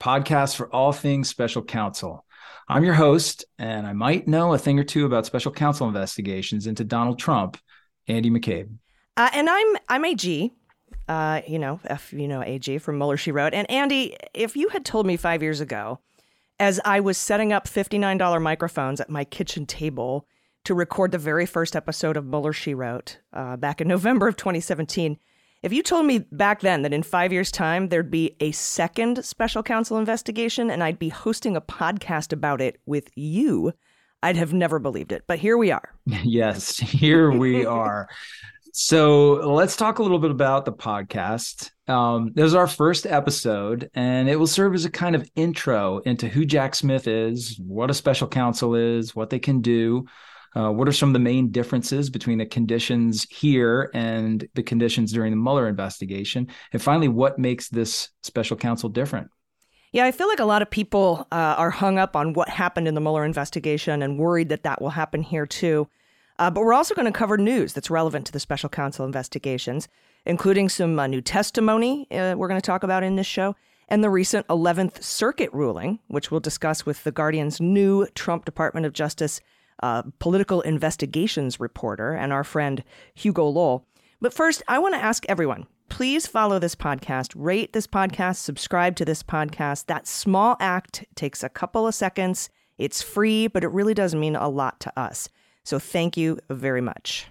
podcast for all things special counsel. I'm your host, and I might know a thing or two about special counsel investigations into Donald Trump, Andy McCabe. Uh, and I'm I'm AG, uh, you know, F, you know AG from Mueller She Wrote. And Andy, if you had told me five years ago, as I was setting up $59 microphones at my kitchen table to record the very first episode of Mueller She Wrote uh, back in November of 2017, if you told me back then that in five years' time there'd be a second special counsel investigation and I'd be hosting a podcast about it with you, I'd have never believed it. But here we are. yes, here we are. So let's talk a little bit about the podcast. Um, this is our first episode, and it will serve as a kind of intro into who Jack Smith is, what a special counsel is, what they can do, uh, what are some of the main differences between the conditions here and the conditions during the Mueller investigation? And finally, what makes this special counsel different? Yeah, I feel like a lot of people uh, are hung up on what happened in the Mueller investigation and worried that that will happen here too. Uh, but we're also going to cover news that's relevant to the special counsel investigations, including some uh, new testimony uh, we're going to talk about in this show, and the recent 11th Circuit ruling, which we'll discuss with The Guardian's new Trump Department of Justice uh, political investigations reporter and our friend Hugo Lowell. But first, I want to ask everyone please follow this podcast, rate this podcast, subscribe to this podcast. That small act takes a couple of seconds. It's free, but it really does mean a lot to us. So thank you very much.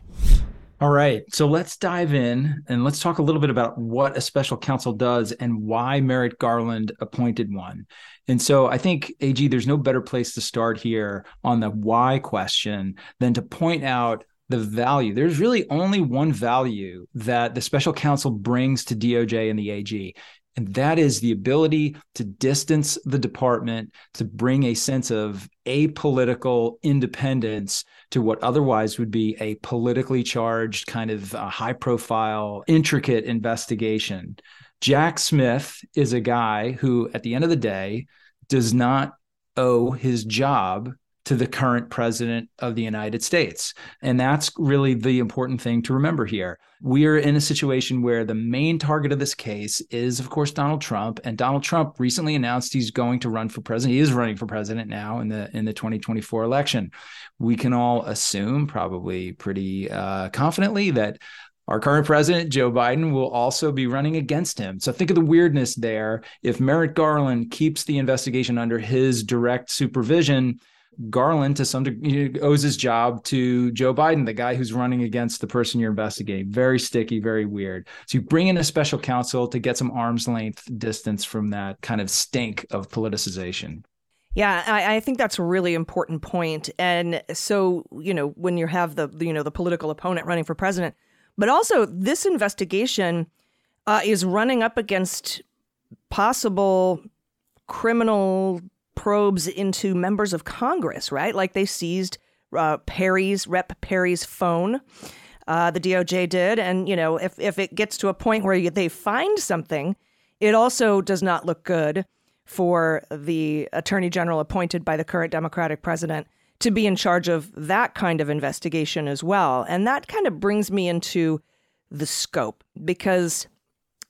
All right. So let's dive in and let's talk a little bit about what a special counsel does and why Merrick Garland appointed one. And so I think, AG, there's no better place to start here on the why question than to point out the value. There's really only one value that the special counsel brings to DOJ and the AG, and that is the ability to distance the department, to bring a sense of apolitical independence to what otherwise would be a politically charged, kind of high profile, intricate investigation. Jack Smith is a guy who, at the end of the day, does not owe his job to the current president of the United States. And that's really the important thing to remember here. We are in a situation where the main target of this case is, of course, Donald Trump. And Donald Trump recently announced he's going to run for president. He is running for president now in the in the 2024 election. We can all assume, probably pretty uh, confidently, that our current president, Joe Biden, will also be running against him. So think of the weirdness there. If Merrick Garland keeps the investigation under his direct supervision, Garland, to some degree, owes his job to Joe Biden, the guy who's running against the person you're investigating. Very sticky, very weird. So you bring in a special counsel to get some arm's length distance from that kind of stink of politicization. Yeah, I, I, think that's a really important point. And so, you know, when you have the, you know, the political opponent running for president, but also this investigation uh, is running up against possible criminal probes into members of Congress, right? Like they seized uh, Perry's, Rep. Perry's phone. Uh, the DOJ did. And, you know, if, if it gets to a point where they find something, it also does not look good for the attorney general appointed by the current Democratic president to be in charge of that kind of investigation as well. And that kind of brings me into the scope because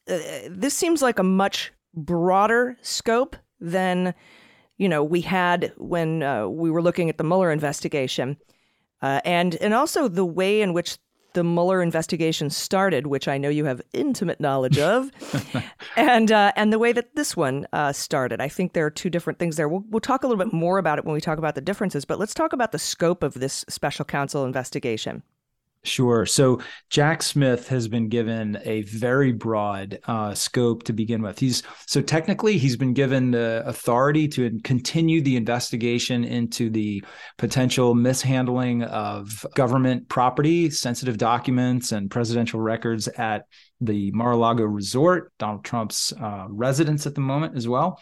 uh, this seems like a much broader scope than you know, we had when uh, we were looking at the Mueller investigation, uh, and and also the way in which the Mueller investigation started, which I know you have intimate knowledge of, and uh, and the way that this one uh, started. I think there are two different things there. We'll, we'll talk a little bit more about it when we talk about the differences, but let's talk about the scope of this special counsel investigation. Sure. So Jack Smith has been given a very broad uh, scope to begin with. He's so technically he's been given the authority to continue the investigation into the potential mishandling of government property, sensitive documents, and presidential records at the Mar-a-Lago Resort, Donald Trump's uh, residence at the moment as well.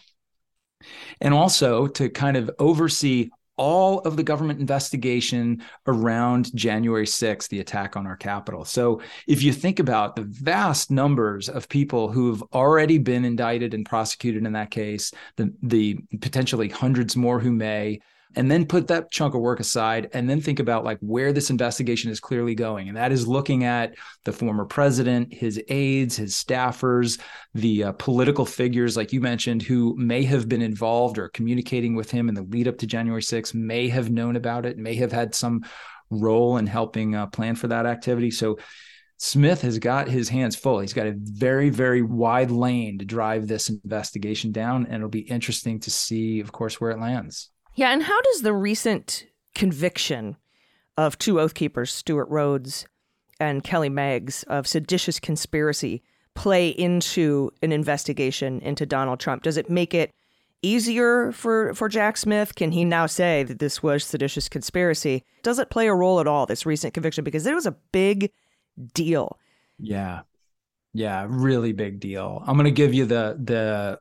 and also to kind of oversee all of the government investigation around January 6th, the attack on our Capitol. So, if you think about the vast numbers of people who've already been indicted and prosecuted in that case, the, the potentially hundreds more who may, and then put that chunk of work aside and then think about like where this investigation is clearly going and that is looking at the former president his aides his staffers the uh, political figures like you mentioned who may have been involved or communicating with him in the lead up to january 6th may have known about it may have had some role in helping uh, plan for that activity so Smith has got his hands full. He's got a very, very wide lane to drive this investigation down. And it'll be interesting to see, of course, where it lands. Yeah, and how does the recent conviction of two Oath Keepers, Stewart Rhodes and Kelly Meggs, of seditious conspiracy play into an investigation into Donald Trump? Does it make it easier for, for Jack Smith? Can he now say that this was seditious conspiracy? Does it play a role at all, this recent conviction? Because it was a big deal. Yeah. Yeah, really big deal. I'm going to give you the the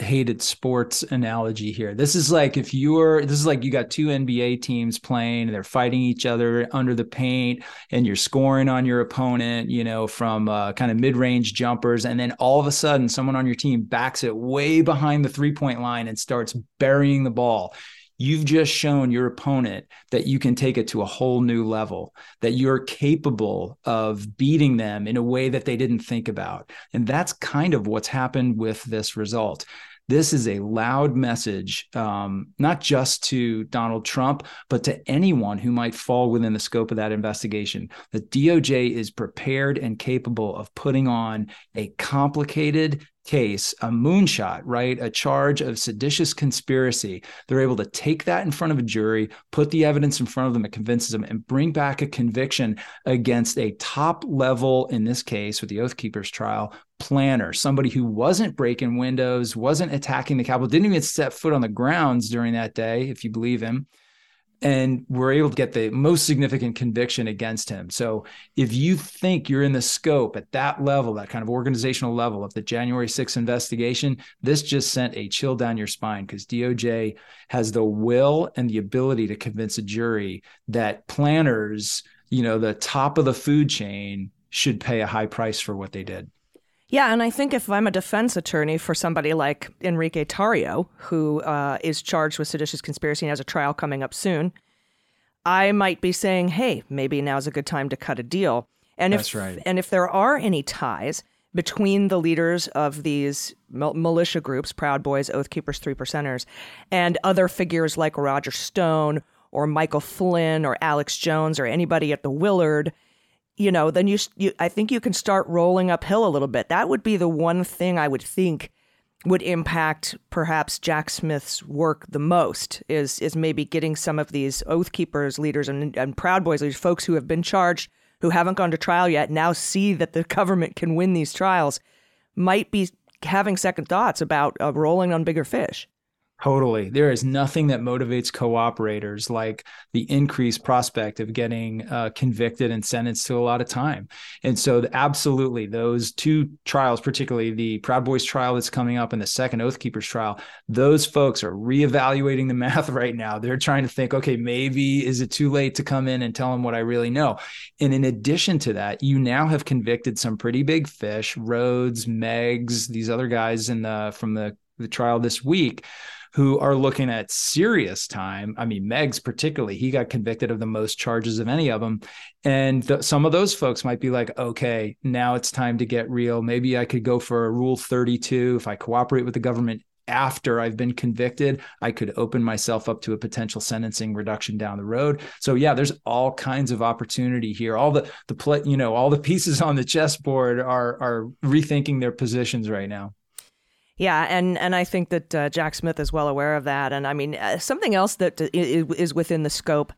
hated sports analogy here. This is like if you're this is like you got two NBA teams playing, they're fighting each other under the paint and you're scoring on your opponent, you know, from uh, kind of mid-range jumpers and then all of a sudden someone on your team backs it way behind the three-point line and starts burying the ball. You've just shown your opponent that you can take it to a whole new level, that you're capable of beating them in a way that they didn't think about. And that's kind of what's happened with this result. This is a loud message, um, not just to Donald Trump, but to anyone who might fall within the scope of that investigation. The DOJ is prepared and capable of putting on a complicated case, a moonshot, right? A charge of seditious conspiracy. They're able to take that in front of a jury, put the evidence in front of them, it convinces them, and bring back a conviction against a top level, in this case, with the Oath Keepers trial, planner, somebody who wasn't breaking windows, wasn't attacking the Capitol, didn't even set foot on the grounds during that day, if you believe him and we're able to get the most significant conviction against him. So if you think you're in the scope at that level, that kind of organizational level of the January 6th investigation, this just sent a chill down your spine because DOJ has the will and the ability to convince a jury that planners, you know, the top of the food chain should pay a high price for what they did. Yeah, and I think if I'm a defense attorney for somebody like Enrique Tarrio, who uh, is charged with seditious conspiracy and has a trial coming up soon, I might be saying, "Hey, maybe now's a good time to cut a deal." And That's if right. and if there are any ties between the leaders of these militia groups, Proud Boys, Oath Keepers, Three Percenters, and other figures like Roger Stone or Michael Flynn or Alex Jones or anybody at the Willard you know, then you, you, I think you can start rolling uphill a little bit. That would be the one thing I would think would impact perhaps Jack Smith's work the most is is maybe getting some of these Oath Keepers leaders and, and Proud Boys leaders, folks who have been charged, who haven't gone to trial yet, now see that the government can win these trials, might be having second thoughts about uh, rolling on bigger fish. Totally. There is nothing that motivates cooperators like the increased prospect of getting uh, convicted and sentenced to a lot of time. And so, absolutely, those two trials, particularly the Proud Boys trial that's coming up and the second Oath Keepers trial, those folks are reevaluating the math right now. They're trying to think, okay, maybe is it too late to come in and tell them what I really know? And in addition to that, you now have convicted some pretty big fish, Rhodes, Meggs, these other guys in the from the, the trial this week who are looking at serious time. I mean, Meggs particularly, he got convicted of the most charges of any of them. And th- some of those folks might be like, okay, now it's time to get real. Maybe I could go for a Rule 32 if I cooperate with the government after I've been convicted, I could open myself up to a potential sentencing reduction down the road. So yeah, there's all kinds of opportunity here. All the the play, you know, all the pieces on the chessboard are are rethinking their positions right now. Yeah, and and I think that uh, Jack Smith is well aware of that. And I mean, uh, something else that is within the scope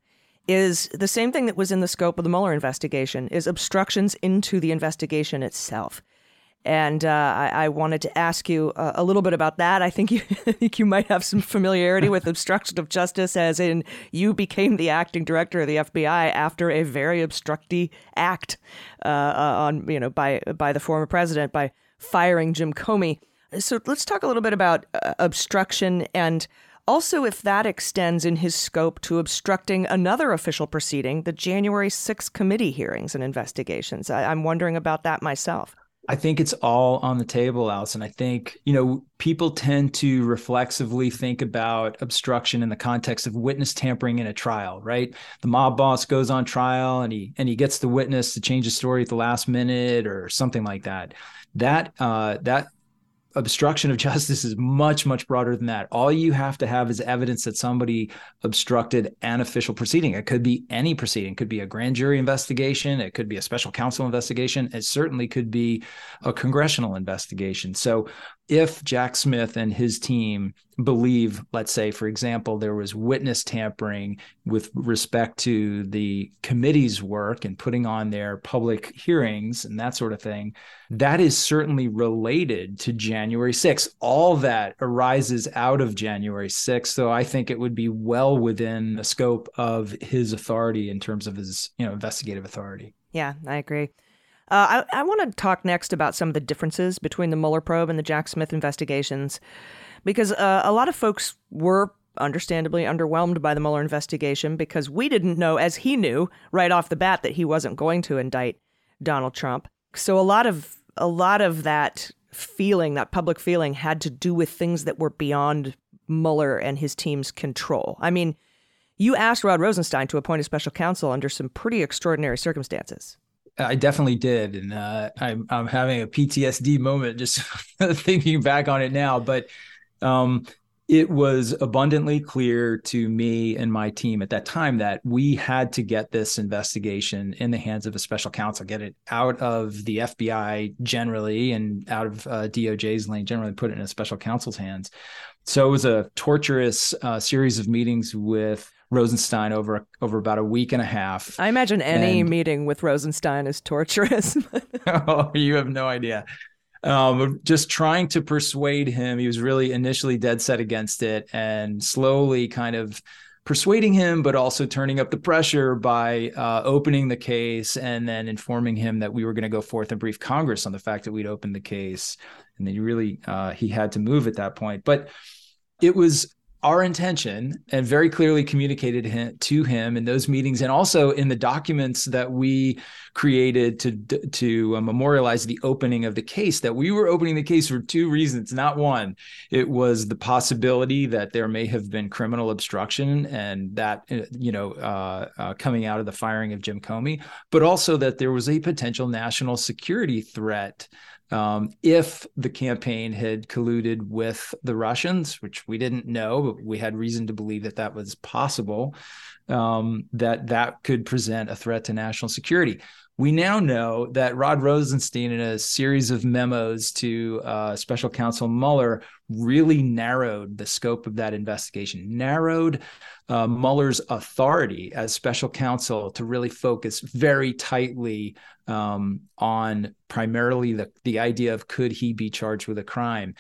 is the same thing that was in the scope of the Mueller investigation is obstructions into the investigation itself. And uh, I, I, wanted to ask you uh, a little bit about that. I think you I think you might have some familiarity with obstruction of justice, as in you became the acting director of the FBI after a very obstructy act uh, uh, on you know by by the former president by firing Jim Comey. So let's talk a little bit about uh, obstruction and also if that extends in his scope to obstructing another official proceeding, the January 6th committee hearings and investigations. I, I'm wondering about that myself. I think it's all on the table, Allison. I think, you know, people tend to reflexively think about obstruction in the context of witness tampering in a trial, right? The mob boss goes on trial and he and he gets the witness to change the story at the last minute or something like that. That uh, that obstruction of justice is much much broader than that. All you have to have is evidence that somebody obstructed an official proceeding. It could be any proceeding. It could be a grand jury investigation. It could be a special counsel investigation. It certainly could be a congressional investigation. So if Jack Smith and his team believe, let's say, for example, there was witness tampering with respect to the committee's work and putting on their public hearings and that sort of thing, that is certainly related to January 6th. All that arises out of January 6th. So I think it would be well within the scope of his authority in terms of his, you know, investigative authority. Yeah, I agree. Uh, I, I want to talk next about some of the differences between the Mueller probe and the Jack Smith investigations, because uh, a lot of folks were understandably underwhelmed by the Mueller investigation because we didn't know, as he knew right off the bat, that he wasn't going to indict Donald Trump. So a lot of a lot of that feeling, that public feeling, had to do with things that were beyond Mueller and his team's control. I mean, you asked Rod Rosenstein to appoint a special counsel under some pretty extraordinary circumstances. I definitely did, and uh, I'm I'm having a PTSD moment just thinking back on it now. But um, it was abundantly clear to me and my team at that time that we had to get this investigation in the hands of a special counsel, get it out of the FBI generally and out of uh, DOJ's lane generally, put it in a special counsel's hands. So it was a torturous uh, series of meetings with Rosenstein over over about a week and a half. I imagine any and, meeting with Rosenstein is torturous. oh, you have no idea. Um, just trying to persuade him. He was really initially dead set against it, and slowly kind of persuading him, but also turning up the pressure by uh, opening the case and then informing him that we were going to go forth and brief Congress on the fact that we'd opened the case. And then he really uh, he had to move at that point, but it was our intention and very clearly communicated to him in those meetings and also in the documents that we created to to uh, memorialize the opening of the case that we were opening the case for two reasons not one. It was the possibility that there may have been criminal obstruction and that uh, you know uh, uh, coming out of the firing of Jim Comey but also that there was a potential national security threat um, if the campaign had colluded with the Russians, which we didn't know, but we had reason to believe that that was possible, um, that that could present a threat to national security. We now know that Rod Rosenstein, in a series of memos to uh, Special Counsel Mueller, really narrowed the scope of that investigation, narrowed uh, Mueller's authority as special counsel to really focus very tightly um, on primarily the, the idea of could he be charged with a crime.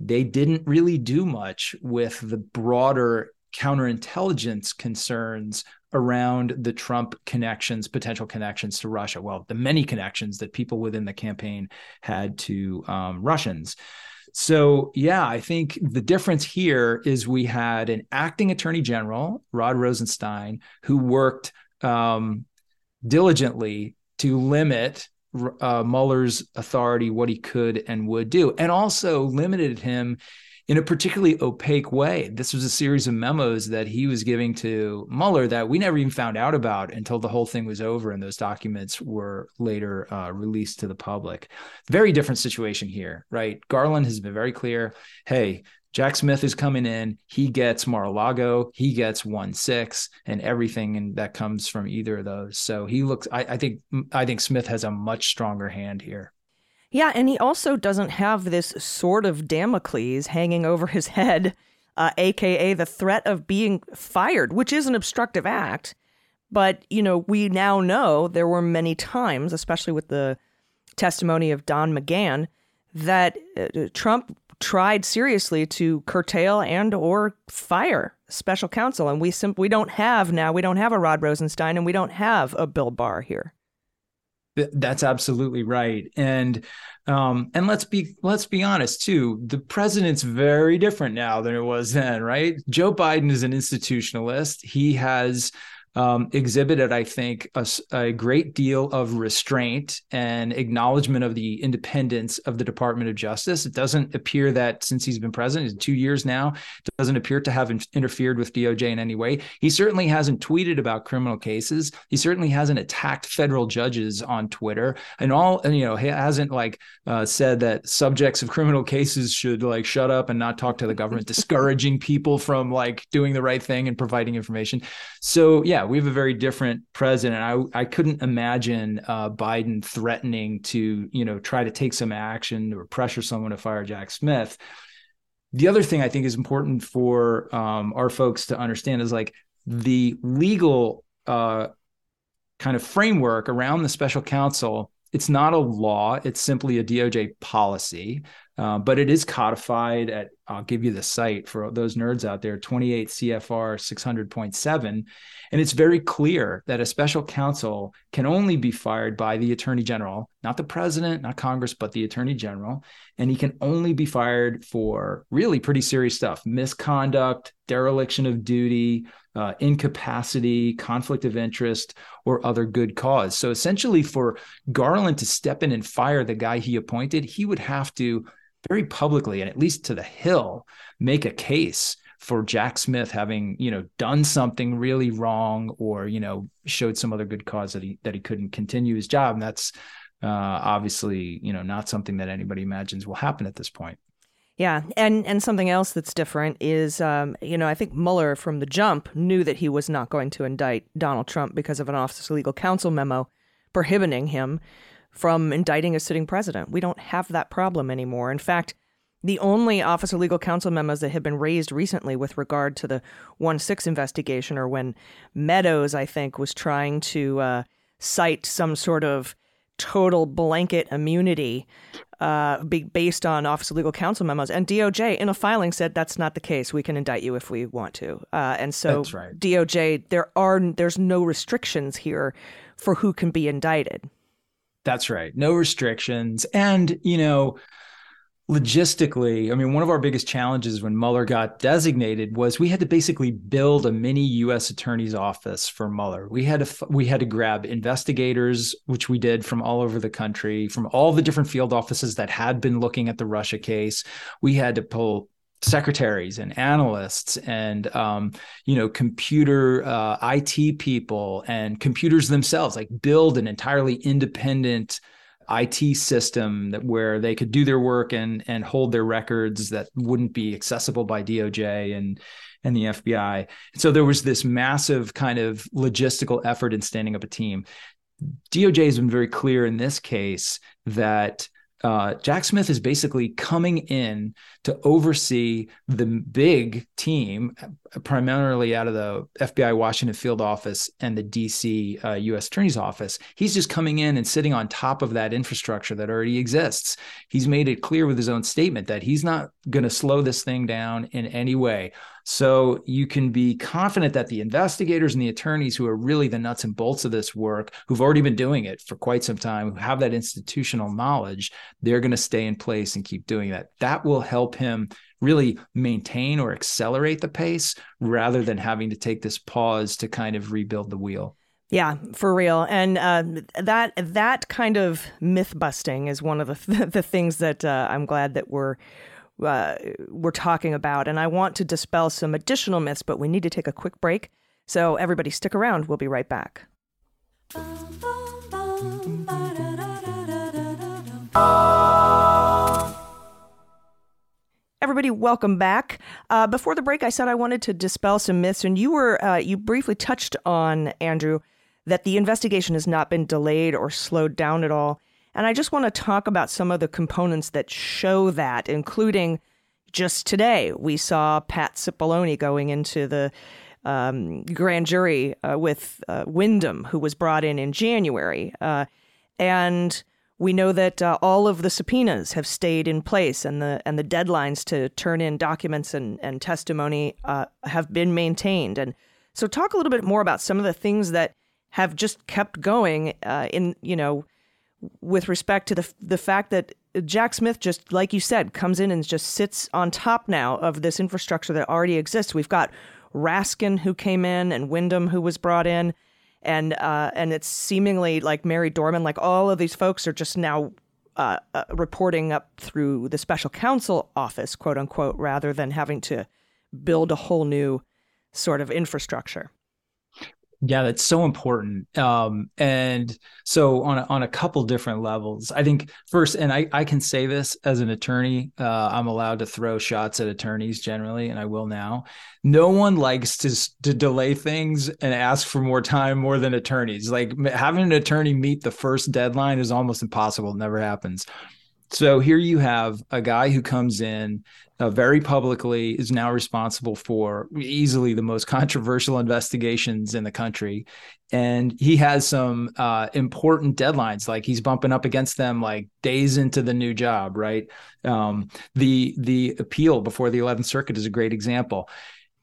They didn't really do much with the broader counterintelligence concerns around the Trump connections, potential connections to Russia. Well, the many connections that people within the campaign had to um, Russians. So, yeah, I think the difference here is we had an acting attorney general, Rod Rosenstein, who worked um, diligently to limit uh, Mueller's authority, what he could and would do, and also limited him in a particularly opaque way. This was a series of memos that he was giving to Mueller that we never even found out about until the whole thing was over and those documents were later uh, released to the public. Very different situation here, right? Garland has been very clear hey, Jack Smith is coming in. He gets Mar-a-Lago. He gets one six, and everything and that comes from either of those. So he looks. I, I think. I think Smith has a much stronger hand here. Yeah, and he also doesn't have this sword of Damocles hanging over his head, uh, aka the threat of being fired, which is an obstructive act. But, you know, we now know there were many times, especially with the testimony of Don McGahn, that uh, Trump tried seriously to curtail and or fire special counsel and we sim- we don't have now we don't have a Rod Rosenstein and we don't have a Bill Barr here. That's absolutely right. And um, and let's be let's be honest too. The president's very different now than it was then, right? Joe Biden is an institutionalist. He has um, exhibited, I think, a, a, great deal of restraint and acknowledgement of the independence of the Department of Justice. It doesn't appear that since he's been president, in two years now, doesn't appear to have interfered with DOJ in any way. He certainly hasn't tweeted about criminal cases. He certainly hasn't attacked federal judges on Twitter, and all, and, you know, he hasn't like uh, said that subjects of criminal cases should like shut up and not talk to the government, discouraging people from like doing the right thing and providing information. So yeah, we have a very different president. I I couldn't imagine uh, Biden threatening to you know try to take some action or pressure someone to fire Jack Smith. The other thing I think is important for um, our folks to understand is like the legal uh, kind of framework around the special counsel. It's not a law; it's simply a DOJ policy. Uh, but it is codified at, I'll give you the cite for those nerds out there 28 CFR 600.7. And it's very clear that a special counsel can only be fired by the attorney general, not the president, not Congress, but the attorney general. And he can only be fired for really pretty serious stuff misconduct, dereliction of duty, uh, incapacity, conflict of interest, or other good cause. So essentially, for Garland to step in and fire the guy he appointed, he would have to very publicly and at least to the hill make a case for Jack Smith having you know done something really wrong or you know showed some other good cause that he that he couldn't continue his job and that's uh, obviously you know not something that anybody imagines will happen at this point. Yeah, and and something else that's different is, um, you know, I think Mueller from the jump knew that he was not going to indict Donald Trump because of an Office of Legal Counsel memo prohibiting him from indicting a sitting president. We don't have that problem anymore. In fact, the only Office of Legal Counsel memos that have been raised recently with regard to the 1 6 investigation are when Meadows, I think, was trying to uh, cite some sort of total blanket immunity uh, based on Office of Legal Counsel memos. And DOJ, in a filing, said that's not the case. We can indict you if we want to. Uh, and so right. DOJ, there are there's no restrictions here for who can be indicted. That's right. No restrictions. And, you know, logistically, I mean, one of our biggest challenges when Mueller got designated was we had to basically build a mini U.S. attorney's office for Mueller. We had to we had to grab investigators, which we did from all over the country, from all the different field offices that had been looking at the Russia case. We had to pull secretaries and analysts and um, you know computer uh, IT people and computers themselves like build an entirely independent IT system that where they could do their work and and hold their records that wouldn't be accessible by DOJ and and the FBI. So there was this massive kind of logistical effort in standing up a team. DOJ has been very clear in this case that uh, Jack Smith is basically coming in to oversee the big team, primarily out of the FBI Washington field office and the DC uh, U.S. Attorney's office. He's just coming in and sitting on top of that infrastructure that already exists. He's made it clear with his own statement that he's not going to slow this thing down in any way. So you can be confident that the investigators and the attorneys who are really the nuts and bolts of this work, who've already been doing it for quite some time, who have that institutional knowledge, they're going to stay in place and keep doing that. That will help him really maintain or accelerate the pace rather than having to take this pause to kind of rebuild the wheel. Yeah, for real, and uh, that that kind of myth busting is one of the the things that uh, I'm glad that we're uh, we're talking about. And I want to dispel some additional myths, but we need to take a quick break. So, everybody, stick around. We'll be right back. Everybody, welcome back. Uh, before the break, I said I wanted to dispel some myths, and you were uh, you briefly touched on Andrew that the investigation has not been delayed or slowed down at all. And I just want to talk about some of the components that show that, including just today, we saw Pat Cipollone going into the um, grand jury uh, with uh, Windom, who was brought in in January. Uh, and we know that uh, all of the subpoenas have stayed in place, and the and the deadlines to turn in documents and and testimony uh, have been maintained. And so, talk a little bit more about some of the things that have just kept going uh, in you know with respect to the the fact that Jack Smith just like you said comes in and just sits on top now of this infrastructure that already exists. We've got Raskin who came in and Windom who was brought in, and uh, and it's seemingly like Mary Dohrmann, like all of these folks are just now uh, uh, reporting up through the special counsel office, quote unquote, rather than having to build a whole new sort of infrastructure. Yeah, that's so important. Um, and so on a, on a couple different levels, I think first, and I, I can say this as an attorney, uh, I'm allowed to throw shots at attorneys generally, and I will now. No one likes to to delay things and ask for more time more than attorneys. Like having an attorney meet the first deadline is almost impossible. It never happens. So here you have a guy who comes in uh, very publicly, is now responsible for easily the most controversial investigations in the country. And he has some uh, important deadlines, like he's bumping up against them like days into the new job, right? Um, the the appeal before the 11th Circuit is a great example.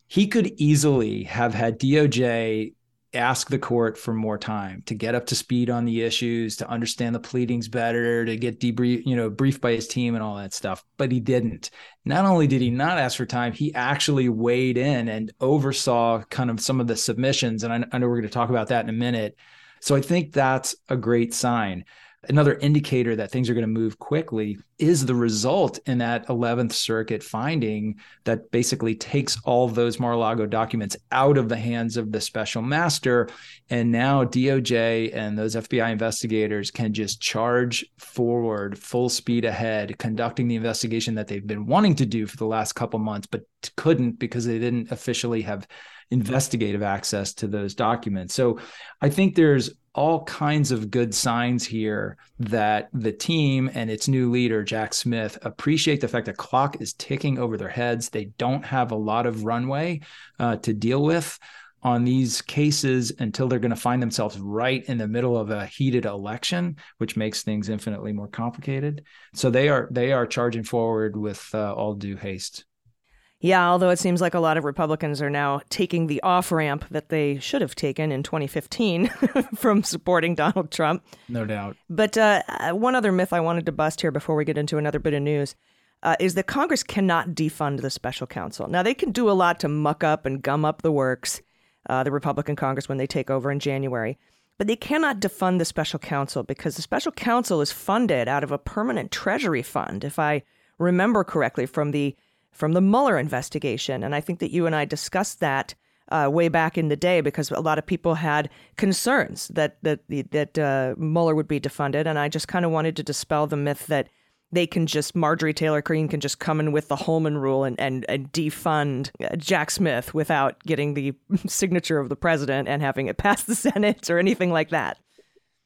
He could easily have had DOJ ask the court for more time to get up to speed on the issues, to understand the pleadings better, to get debrief, you know, briefed by his team and all that stuff. But he didn't. Not only did he not ask for time, he actually weighed in and oversaw kind of some of the submissions. And I, I know we're going to talk about that in a minute. So I think that's a great sign another indicator that things are going to move quickly is the result in that 11th circuit finding that basically takes all those mar-a-lago documents out of the hands of the special master. And now doj and those fbi investigators can just charge forward full speed ahead conducting the investigation that they've been wanting to do for the last couple months but couldn't because they didn't officially have investigative access to those documents so i think there's all kinds of good signs here that the team and its new leader, Jack Smith, appreciate the fact that clock is ticking over their heads. They don't have a lot of runway uh, to deal with on these cases until they're going to find themselves right in the middle of a heated election, which makes things infinitely more complicated. So they are they are charging forward with uh, all due haste. Yeah, although it seems like a lot of Republicans are now taking the off ramp that they should have taken in 2015 from supporting Donald Trump. No doubt. But uh, one other myth I wanted to bust here before we get into another bit of news uh, is that Congress cannot defund the special counsel. Now, they can do a lot to muck up and gum up the works, uh, the Republican Congress, when they take over in January. But they cannot defund the special counsel because the special counsel is funded out of a permanent treasury fund, if I remember correctly from the from the Mueller investigation. And I think that you and I discussed that uh, way back in the day because a lot of people had concerns that that that uh, Mueller would be defunded, and I just kind of wanted to dispel the myth that they can just Marjorie Taylor Greene can just come in with the Holman rule and and, and defund uh, Jack Smith without getting the signature of the president and having it pass the Senate or anything like that.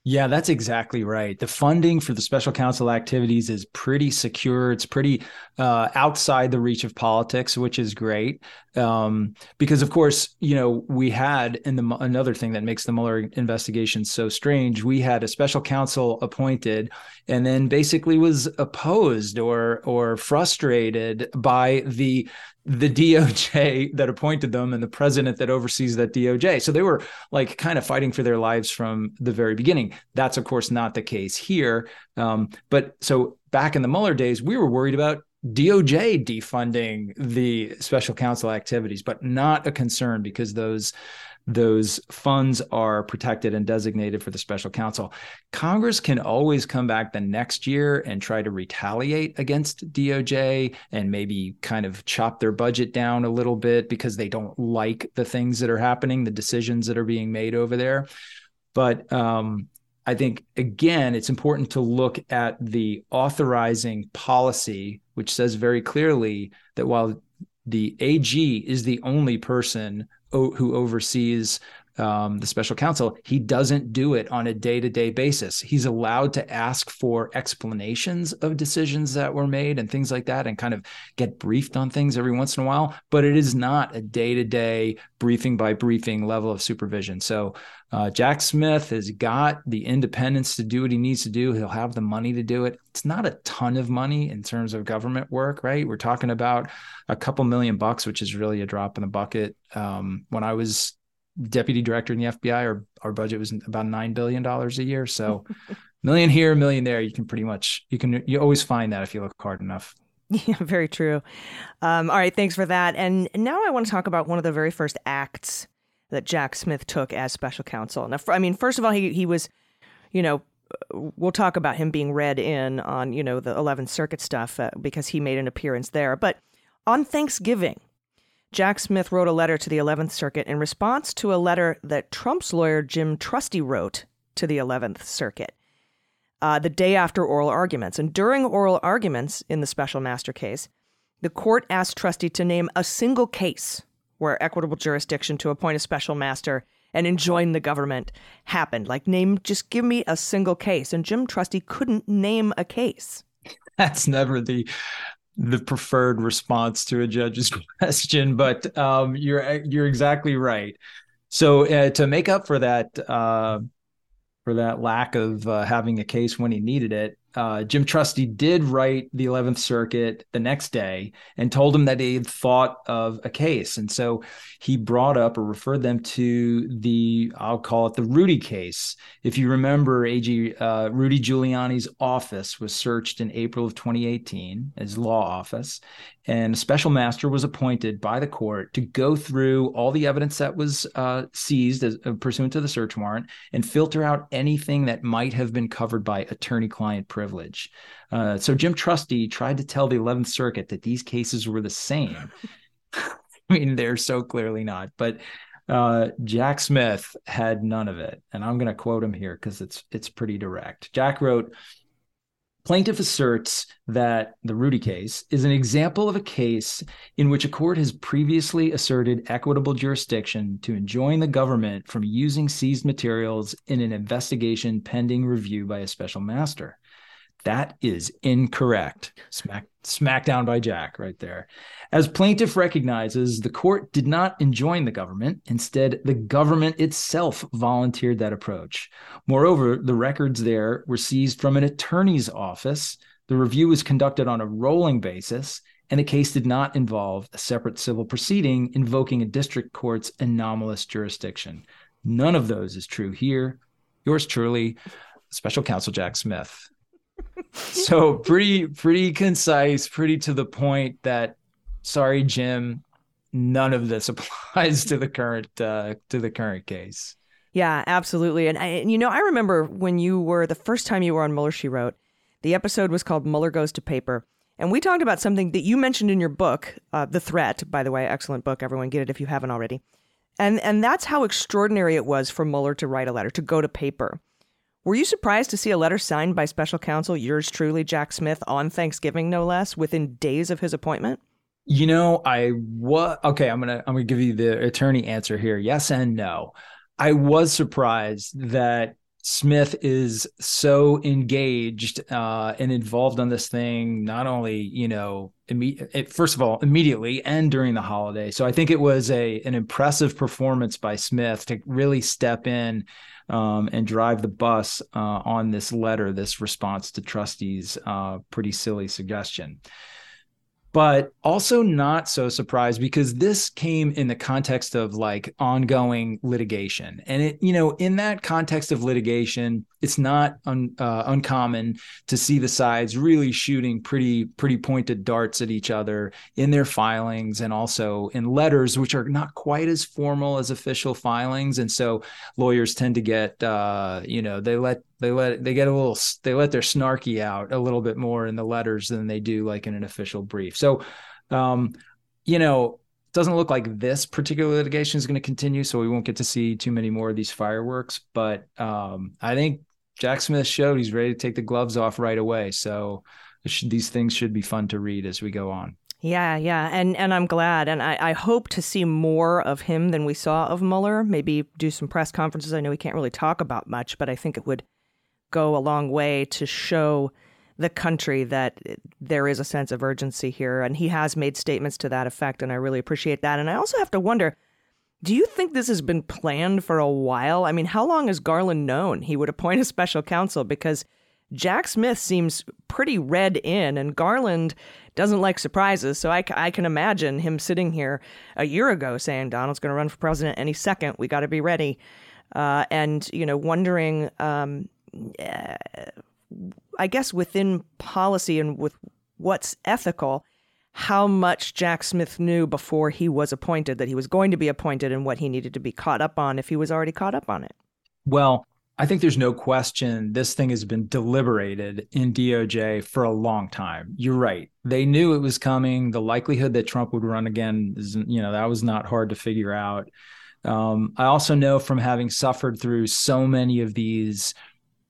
Yeah, that's exactly right. The funding for the special counsel activities is pretty secure. It's pretty uh, outside the reach of politics, which is great. Um, because, of course, you know, we had in the another thing that makes the Mueller investigation so strange. We had a special counsel appointed, and then basically was opposed or or frustrated by the the DOJ that appointed them and the president that oversees that DOJ. So they were like kind of fighting for their lives from the very beginning. That's, of course, not the case here. Um, but so back in the Mueller days, we were worried about DOJ defunding the special counsel activities, but not a concern because those those funds are protected and designated for the special counsel. Congress can always come back the next year and try to retaliate against DOJ and maybe kind of chop their budget down a little bit because they don't like the things that are happening, the decisions that are being made over there. But um, I think, again, it's important to look at the authorizing policy, which says very clearly that while the AG is the only person who oversees um, the special counsel, he doesn't do it on a day to day basis. He's allowed to ask for explanations of decisions that were made and things like that and kind of get briefed on things every once in a while, but it is not a day to day briefing by briefing level of supervision. So uh, Jack Smith has got the independence to do what he needs to do. He'll have the money to do it. It's not a ton of money in terms of government work, right? We're talking about a couple million bucks, which is really a drop in the bucket. Um, when I was deputy director in the FBI, our our budget was about nine billion dollars a year. So million here, million there. You can pretty much you can you always find that if you look hard enough. Yeah, very true. Um, all right, thanks for that. And now I want to talk about one of the very first acts that Jack Smith took as special counsel. Now, I mean, first of all, he he was, you know, we'll talk about him being read in on you know the 11th Circuit stuff uh, because he made an appearance there. But on Thanksgiving, Jack Smith wrote a letter to the 11th Circuit in response to a letter that Trump's lawyer Jim Trusty wrote to the 11th Circuit uh, the day after oral arguments. And during oral arguments in the special master case, the court asked Trusty to name a single case where equitable jurisdiction to appoint a special master and enjoin the government happened. Like, name, just give me a single case. And Jim Trusty couldn't name a case. That's never the the preferred response to a judge's question, but um, you're you're exactly right. So uh, to make up for that uh, for that lack of uh, having a case when he needed it. Uh, Jim Trusty did write the 11th Circuit the next day and told him that he had thought of a case. And so he brought up or referred them to the, I'll call it the Rudy case. If you remember, AG, uh, Rudy Giuliani's office was searched in April of 2018, his law office, and a special master was appointed by the court to go through all the evidence that was uh, seized as, uh, pursuant to the search warrant and filter out anything that might have been covered by attorney-client privilege. Uh, so Jim Trusty tried to tell the 11th Circuit that these cases were the same. I mean, they're so clearly not. But uh, Jack Smith had none of it, and I'm going to quote him here because it's it's pretty direct. Jack wrote. Plaintiff asserts that the Rudy case is an example of a case in which a court has previously asserted equitable jurisdiction to enjoin the government from using seized materials in an investigation pending review by a special master. That is incorrect. Smack smack down by Jack right there. As plaintiff recognizes, the court did not enjoin the government. Instead, the government itself volunteered that approach. Moreover, the records there were seized from an attorney's office. The review was conducted on a rolling basis, and the case did not involve a separate civil proceeding invoking a district court's anomalous jurisdiction. None of those is true here. Yours truly, Special Counsel Jack Smith so pretty pretty concise pretty to the point that sorry jim none of this applies to the current uh, to the current case. Yeah absolutely. And, I, you know i remember when you were the first time you were on mueller she wrote the episode was called mueller goes to paper. And we talked about something that you mentioned in your book uh, the threat by the way excellent book. Everyone get it if you haven't already. And and that's how extraordinary it was for mueller to write a letter to go to paper were you surprised to see a letter signed by special counsel, yours truly, Jack Smith, on Thanksgiving, no less, within days of his appointment? You know, I was okay. I'm gonna I'm gonna give you the attorney answer here. Yes and no. I was surprised that Smith is so engaged uh, and involved on this thing, not only you know, imme- first of all, immediately and during the holiday. So I think it was a an impressive performance by Smith to really step in um, and drive the bus uh, on this letter, this response to Trusty's uh, pretty silly suggestion but also not so surprised because this came in the context of like ongoing litigation. And it you know in that context of litigation it's not un, uh, uncommon to see the sides really shooting pretty pretty pointed darts at each other in their filings and also in letters which are not quite as formal as official filings. And so lawyers tend to get uh, you know they let they let they get a little they let their snarky out a little bit more in the letters than they do like in an official brief so um, you know doesn't look like this particular litigation is going to continue so we won't get to see too many more of these fireworks but um, i think jack smith showed he's ready to take the gloves off right away so should, these things should be fun to read as we go on yeah, yeah, and and I'm glad, and I, I hope to see more of him than we saw of Mueller. Maybe do some press conferences. I know he can't really talk about much, but I think it would go a long way to show the country that there is a sense of urgency here. And he has made statements to that effect, and I really appreciate that. And I also have to wonder do you think this has been planned for a while? I mean, how long has Garland known he would appoint a special counsel? Because Jack Smith seems pretty read in, and Garland doesn't like surprises. So I, I can imagine him sitting here a year ago saying, Donald's going to run for president any second. We got to be ready. Uh, and, you know, wondering. Um, I guess, within policy and with what's ethical, how much Jack Smith knew before he was appointed that he was going to be appointed and what he needed to be caught up on if he was already caught up on it. Well, I think there's no question this thing has been deliberated in DOJ for a long time. You're right. They knew it was coming. The likelihood that Trump would run again is, you know, that was not hard to figure out. Um, I also know from having suffered through so many of these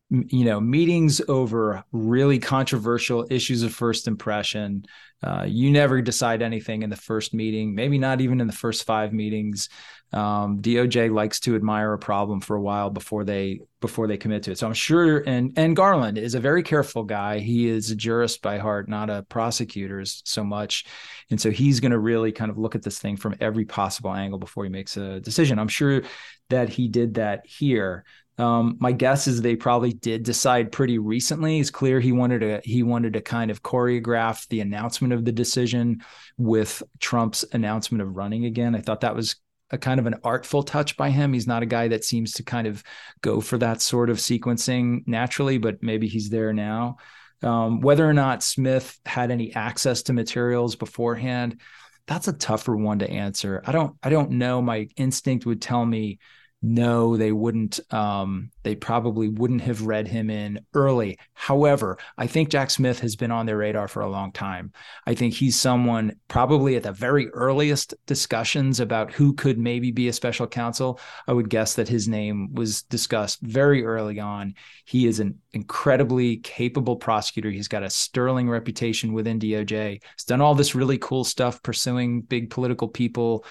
you know meetings over really controversial issues of first impression. Uh, you never decide anything in the first meeting maybe not even in the first five meetings. Um, doj likes to admire a problem for a while before they before they commit to it. So i'm sure and and garland is a very careful guy. He is a jurist by heart not a prosecutor so much. And so he's going to really kind of look at this thing from every possible angle before he makes a decision. I'm sure that he did that here um, my guess is they probably did decide pretty recently. It's clear he wanted to he wanted to kind of choreograph the announcement of the decision with Trump's announcement of running again. I thought that was a kind of an artful touch by him. He's not a guy that seems to kind of go for that sort of sequencing naturally, but maybe he's there now. Um, whether or not Smith had any access to materials beforehand, that's a tougher one to answer. I don't I don't know. My instinct would tell me no, they wouldn't. Um, they probably wouldn't have read him in early. However, I think Jack Smith has been on their radar for a long time. I think he's someone probably at the very earliest discussions about who could maybe be a special counsel. I would guess that his name was discussed very early on. He is an incredibly capable prosecutor. He's got a sterling reputation within DOJ. He's done all this really cool stuff pursuing big political people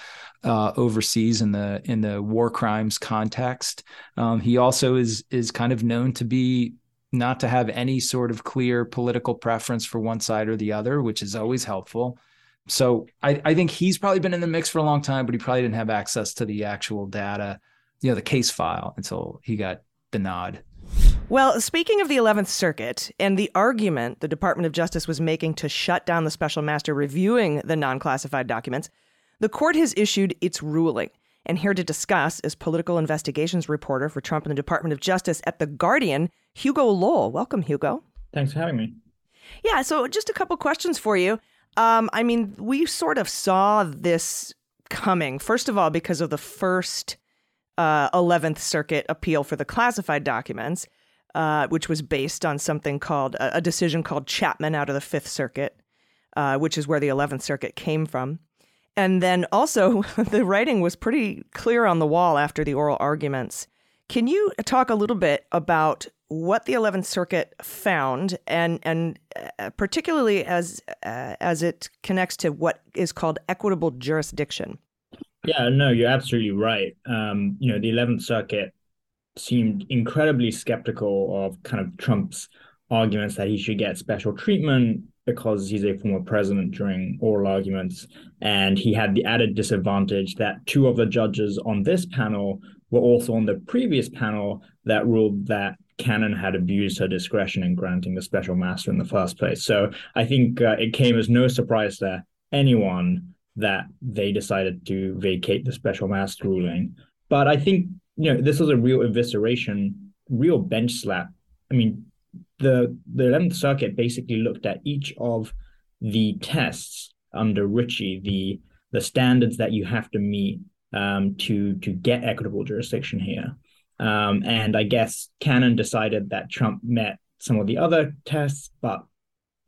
uh, overseas in the in the war crimes context. Um, he also is is kind of known to be not to have any sort of clear political preference for one side or the other, which is always helpful. So I, I think he's probably been in the mix for a long time, but he probably didn't have access to the actual data, you know, the case file until he got the nod. Well, speaking of the 11th Circuit and the argument the Department of Justice was making to shut down the special master reviewing the non classified documents, the court has issued its ruling. And here to discuss is political investigations reporter for Trump and the Department of Justice at The Guardian, Hugo Lowell. Welcome, Hugo. Thanks for having me. Yeah, so just a couple questions for you. Um, I mean, we sort of saw this coming, first of all, because of the first uh, 11th Circuit appeal for the classified documents, uh, which was based on something called a, a, decision called Chapman out of the Fifth Circuit, uh, which is where the 11th Circuit came from. And then also, the writing was pretty clear on the wall after the oral arguments. Can you talk a little bit about what the 11th Circuit found, and and uh, particularly as uh, as it connects to what is called equitable jurisdiction? Yeah, no, you're absolutely right. Um, you know, the 11th Circuit seemed incredibly skeptical of kind of Trump's arguments that he should get special treatment because he's a former president during oral arguments. And he had the added disadvantage that two of the judges on this panel were also on the previous panel that ruled that Cannon had abused her discretion in granting the special master in the first place. So I think uh, it came as no surprise to anyone that they decided to vacate the special master ruling. But I think, you know, this was a real evisceration, real bench slap. I mean, the the 11th circuit basically looked at each of the tests under Richey, the the standards that you have to meet um, to to get equitable jurisdiction here. Um, and I guess Cannon decided that Trump met some of the other tests, but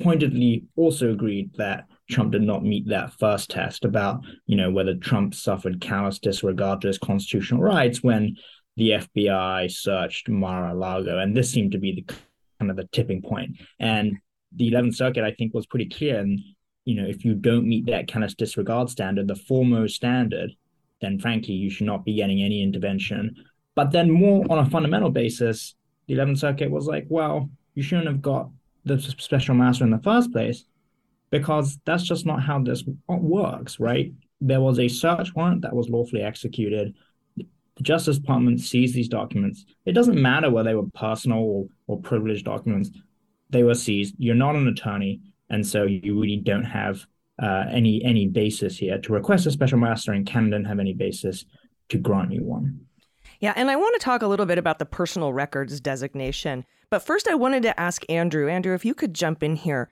pointedly also agreed that Trump did not meet that first test about, you know, whether Trump suffered callous disregard to his constitutional rights when the FBI searched Mar-a-Lago. And this seemed to be the kind of the tipping point. And the 11th Circuit, I think, was pretty clear. And, you know, if you don't meet that callous disregard standard, the foremost standard, then frankly, you should not be getting any intervention. But then, more on a fundamental basis, the 11th Circuit was like, well, you shouldn't have got the special master in the first place because that's just not how this works, right? There was a search warrant that was lawfully executed the Justice Department seized these documents. It doesn't matter whether they were personal or, or privileged documents, they were seized. You're not an attorney, and so you really don't have uh, any any basis here to request a special master, and Canada have any basis to grant you one. Yeah, and I want to talk a little bit about the personal records designation. But first, I wanted to ask Andrew. Andrew, if you could jump in here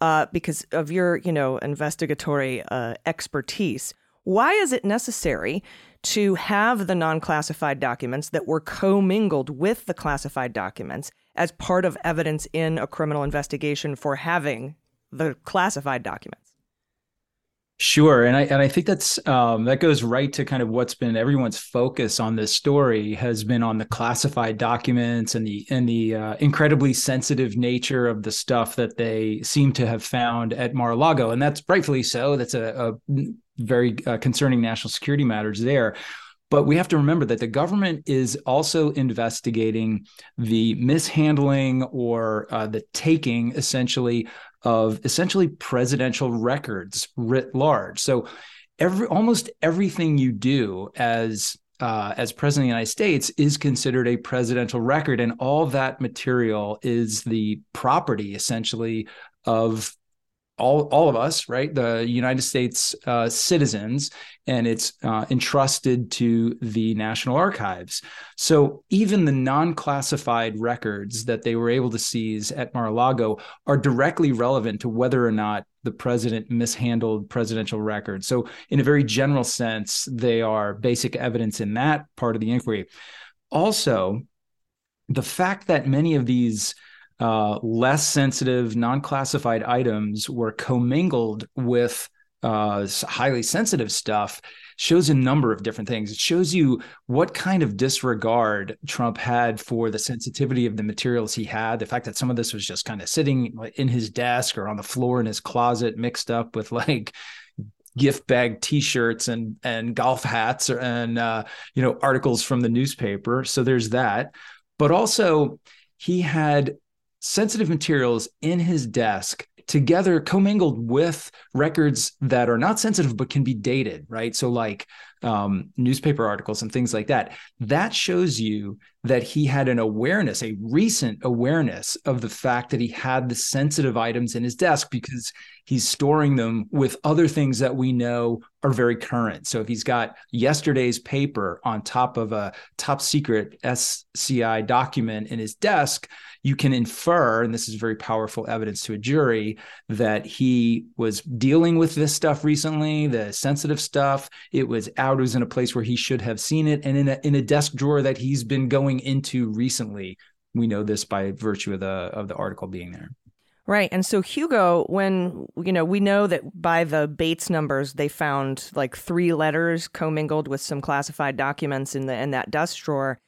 uh, because of your, you know, investigatory uh, expertise. Why is it necessary to have the non classified documents that were commingled with the classified documents as part of evidence in a criminal investigation for having the classified documents? Sure, and I and I think that's um, that goes right to kind of what's been everyone's focus on this story has been on the classified documents and the and the uh, incredibly sensitive nature of the stuff that they seem to have found at Mar-a-Lago, and that's rightfully so. That's a, a very uh, concerning national security matters there. But we have to remember that the government is also investigating the mishandling or uh, the taking, essentially, of essentially presidential records writ large. So, every almost everything you do as uh, as president of the United States is considered a presidential record, and all that material is the property essentially of all all of us, right? The United States uh, citizens, and it's uh, entrusted to the National Archives. So even the non-classified records that they were able to seize at Mar-a-Lago are directly relevant to whether or not the president mishandled presidential records. So in a very general sense, they are basic evidence in that part of the inquiry. Also, the fact that many of these uh, less sensitive, non classified items were commingled with uh, highly sensitive stuff shows a number of different things. It shows you what kind of disregard Trump had for the sensitivity of the materials he had. The fact that some of this was just kind of sitting in his desk or on the floor in his closet, mixed up with like gift bag T-shirts and and golf hats and uh, you know articles from the newspaper. So there's that, but also he had sensitive materials in his desk together commingled with records that are not sensitive but can be dated right? So like um, newspaper articles and things like that. That shows you that he had an awareness a recent awareness of the fact that he had the sensitive items in his desk because he's storing them with other things that we know are very current. So if he's got yesterday's paper on top of a top secret SCI document in his desk, you can infer, and this is very powerful evidence to a jury, that he was dealing with this stuff recently, the sensitive stuff. It was out, it was in a place where he should have seen it, and in a in a desk drawer that he's been going into recently. We know this by virtue of the of the article being there. Right. And so Hugo, when you know, we know that by the Bates numbers, they found like three letters commingled with some classified documents in the in that dust drawer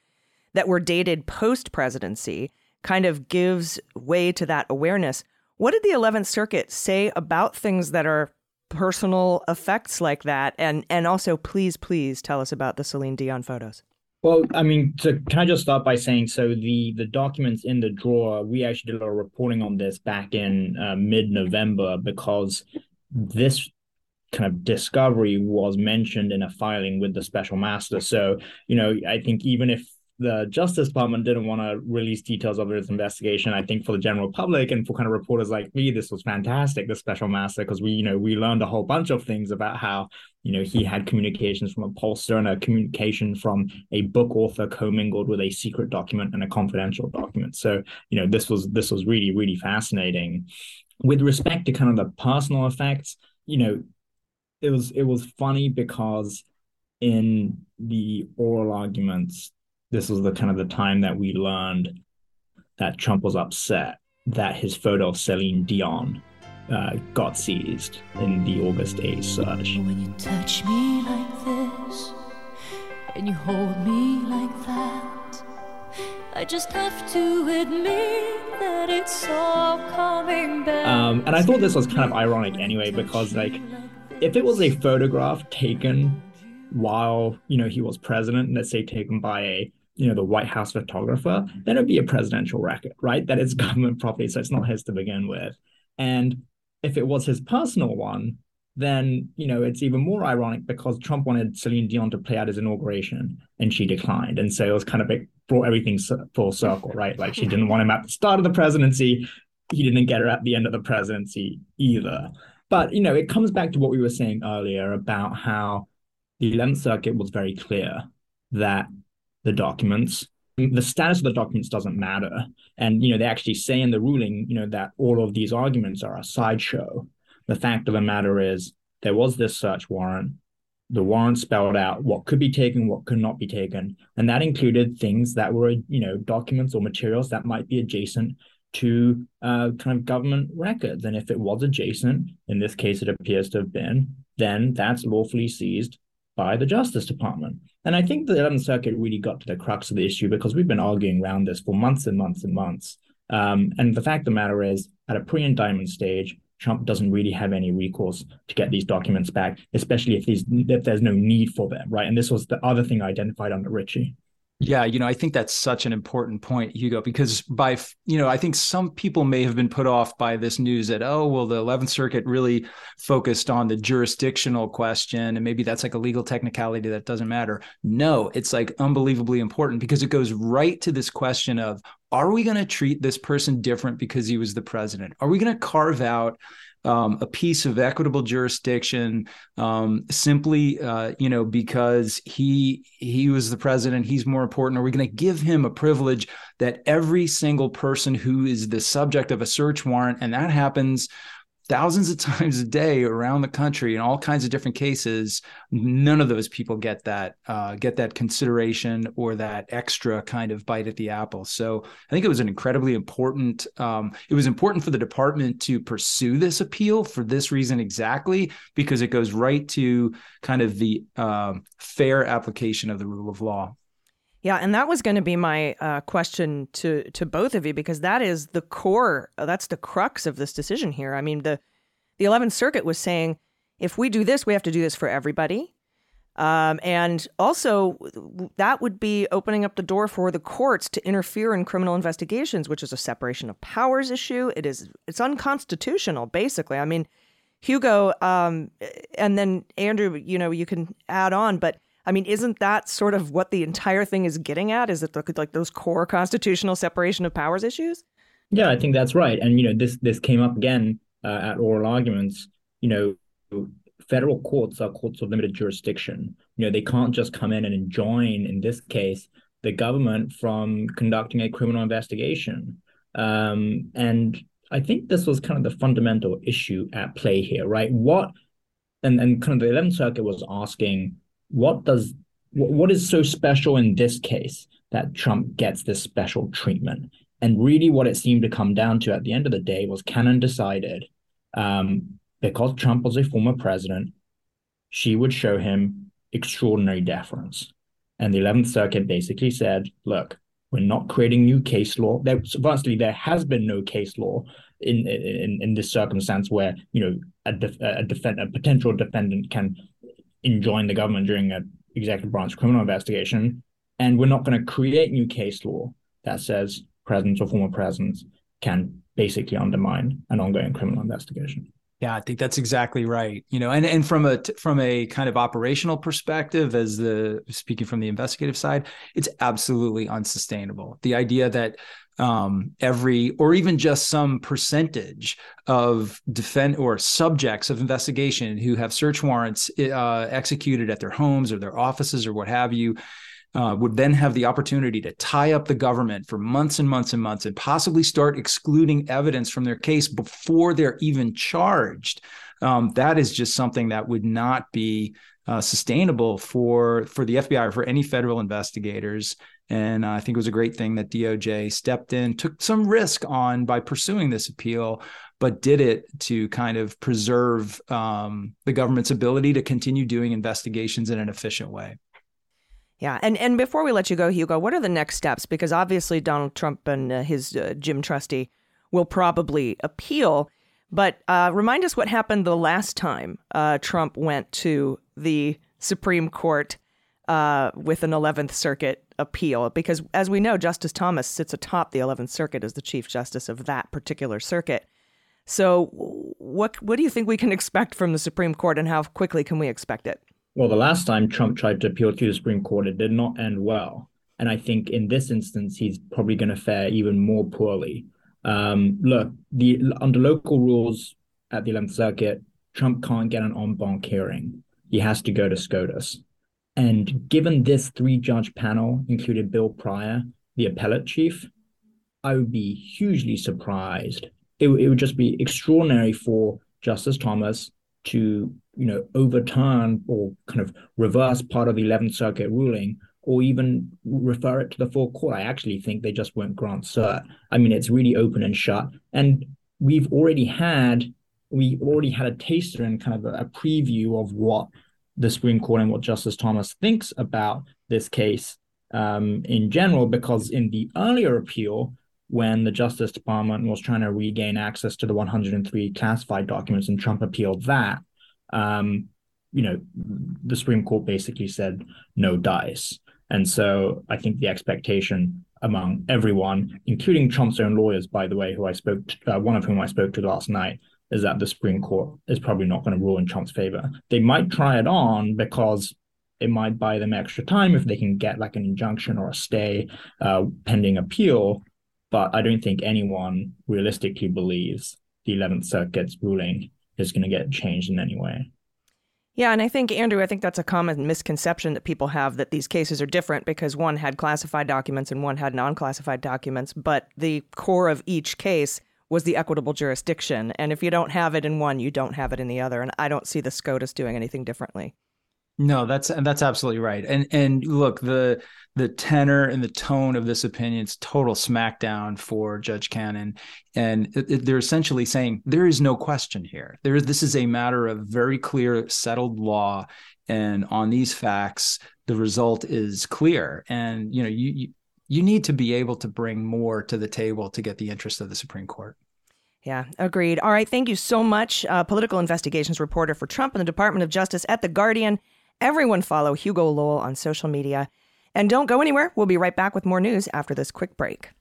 that were dated post presidency, kind of gives way to that awareness. What did the 11th Circuit say about things that are personal effects like that? And and also please, please tell us about the Celine Dion photos. Well, I mean, to, can I just start by saying so the the documents in the drawer, we actually did a lot of reporting on this back in uh, mid November because this kind of discovery was mentioned in a filing with the special master. So, you know, I think even if the Justice Department didn't want to release details of its investigation. I think for the general public and for kind of reporters like me, this was fantastic, the special master, because we, you know, we learned a whole bunch of things about how, you know, he had communications from a pollster and a communication from a book author commingled with a secret document and a confidential document. So, you know, this was this was really, really fascinating. With respect to kind of the personal effects, you know, it was it was funny because in the oral arguments this was the kind of the time that we learned that Trump was upset that his photo of Celine Dion uh, got seized in the August 8th search. When you touch me like this and you hold me like that, I just have to admit that it's all coming back. Um, and I thought this was kind of ironic anyway, because like if it was a photograph taken while you know he was president, let's say taken by a you know the White House photographer, then it'd be a presidential record, right? That is government property, so it's not his to begin with. And if it was his personal one, then you know it's even more ironic because Trump wanted Celine Dion to play at his inauguration and she declined, and so it was kind of it brought everything full circle, right? Like she didn't want him at the start of the presidency, he didn't get her at the end of the presidency either. But you know, it comes back to what we were saying earlier about how the 11th Circuit was very clear that the documents. The status of the documents doesn't matter. And, you know, they actually say in the ruling, you know, that all of these arguments are a sideshow. The fact of the matter is there was this search warrant. The warrant spelled out what could be taken, what could not be taken. And that included things that were, you know, documents or materials that might be adjacent to uh, kind of government records. And if it was adjacent, in this case, it appears to have been, then that's lawfully seized by the Justice Department. And I think the 11th Circuit really got to the crux of the issue because we've been arguing around this for months and months and months. Um, and the fact of the matter is, at a pre indictment stage, Trump doesn't really have any recourse to get these documents back, especially if these if there's no need for them, right? And this was the other thing I identified under Richey. Yeah, you know, I think that's such an important point, Hugo, because by, you know, I think some people may have been put off by this news that, oh, well, the 11th Circuit really focused on the jurisdictional question, and maybe that's like a legal technicality that doesn't matter. No, it's like unbelievably important because it goes right to this question of, are we going to treat this person different because he was the president? Are we going to carve out um, a piece of equitable jurisdiction um, simply, uh, you know, because he he was the president, he's more important? Are we going to give him a privilege that every single person who is the subject of a search warrant, and that happens thousands of times a day around the country in all kinds of different cases none of those people get that uh, get that consideration or that extra kind of bite at the apple. So i think it was an incredibly important um, it was important for the department to pursue this appeal for this reason exactly because it goes right to kind of the um, fair application of the rule of law yeah, and that was going to be my uh, question to to both of you because that is the core. That's the crux of this decision here. I mean, the the Eleventh Circuit was saying if we do this, we have to do this for everybody, um, and also that would be opening up the door for the courts to interfere in criminal investigations, which is a separation of powers issue. It is it's unconstitutional, basically. I mean, Hugo, um, and then Andrew, you know, you can add on, but I mean, isn't that sort of what the entire thing is getting at? Is it like those core constitutional separation of powers issues? Yeah, I think that's right. And you know, this this came up again uh, at oral arguments. You know, federal courts are courts of limited jurisdiction. You know, they can't just come in and enjoin, in this case, the government from conducting a criminal investigation. Um, and I think this was kind of the fundamental issue at play here, right? What and and kind of the 11th Circuit was asking what does what is so special in this case that Trump gets this special treatment? And really, what it seemed to come down to at the end of the day was Cannon decided um, because Trump was a former president, she would show him extraordinary deference. And the 11th Circuit basically said, look, we're not creating new case law. There, firstly, there has been no case law in in, in this circumstance where you know a, def, a, defend, a potential defendant can enjoin the government during an executive branch criminal investigation. And we're not going to create new case law that says presidents or former presidents can basically undermine an ongoing criminal investigation. Yeah, I think that's exactly right. You know, and and from a from a kind of operational perspective, as the speaking from the investigative side, it's absolutely unsustainable. The idea that um, every or even just some percentage of defend or subjects of investigation who have search warrants uh, executed at their homes or their offices or what have you uh, would then have the opportunity to tie up the government for months and months and months and possibly start excluding evidence from their case before they're even charged. Um, that is just something that would not be uh, sustainable for for the FBI or for any federal investigators. And I think it was a great thing that DOJ stepped in, took some risk on by pursuing this appeal, but did it to kind of preserve um, the government's ability to continue doing investigations in an efficient way. Yeah, and and before we let you go, Hugo, what are the next steps? Because obviously Donald Trump and uh, his uh, Jim Trusty will probably appeal. But uh, remind us what happened the last time uh, Trump went to the Supreme Court uh, with an 11th Circuit appeal because, as we know, Justice Thomas sits atop the 11th Circuit as the Chief Justice of that particular circuit. So, what what do you think we can expect from the Supreme Court, and how quickly can we expect it? Well, the last time Trump tried to appeal to the Supreme Court, it did not end well, and I think in this instance, he's probably going to fare even more poorly. Um, look, the under local rules at the 11th Circuit, Trump can't get an en banc hearing. He has to go to SCOTUS. And given this three judge panel included Bill Pryor, the appellate chief, I would be hugely surprised. It, it would just be extraordinary for Justice Thomas to, you know, overturn or kind of reverse part of the 11th Circuit ruling or even refer it to the full court. I actually think they just won't grant cert. I mean, it's really open and shut. And we've already had we already had a taster and kind of a, a preview of what the Supreme Court and what Justice Thomas thinks about this case um, in general, because in the earlier appeal, when the Justice Department was trying to regain access to the 103 classified documents and Trump appealed that, um, you know, the Supreme Court basically said no dice. And so I think the expectation among everyone, including Trump's own lawyers, by the way, who I spoke to, uh, one of whom I spoke to last night, is that the Supreme Court is probably not going to rule in Trump's favor. They might try it on because it might buy them extra time if they can get like an injunction or a stay uh, pending appeal. But I don't think anyone realistically believes the 11th Circuit's ruling is going to get changed in any way. Yeah, and I think, Andrew, I think that's a common misconception that people have that these cases are different because one had classified documents and one had non classified documents. But the core of each case was the equitable jurisdiction. And if you don't have it in one, you don't have it in the other. And I don't see the SCOTUS doing anything differently. No, that's and that's absolutely right. And and look, the the tenor and the tone of this opinion is total smackdown for Judge Cannon, and it, it, they're essentially saying there is no question here. There, this is a matter of very clear, settled law, and on these facts, the result is clear. And you know, you, you you need to be able to bring more to the table to get the interest of the Supreme Court. Yeah, agreed. All right, thank you so much, uh, political investigations reporter for Trump and the Department of Justice at The Guardian. Everyone follow Hugo Lowell on social media. And don't go anywhere. We'll be right back with more news after this quick break.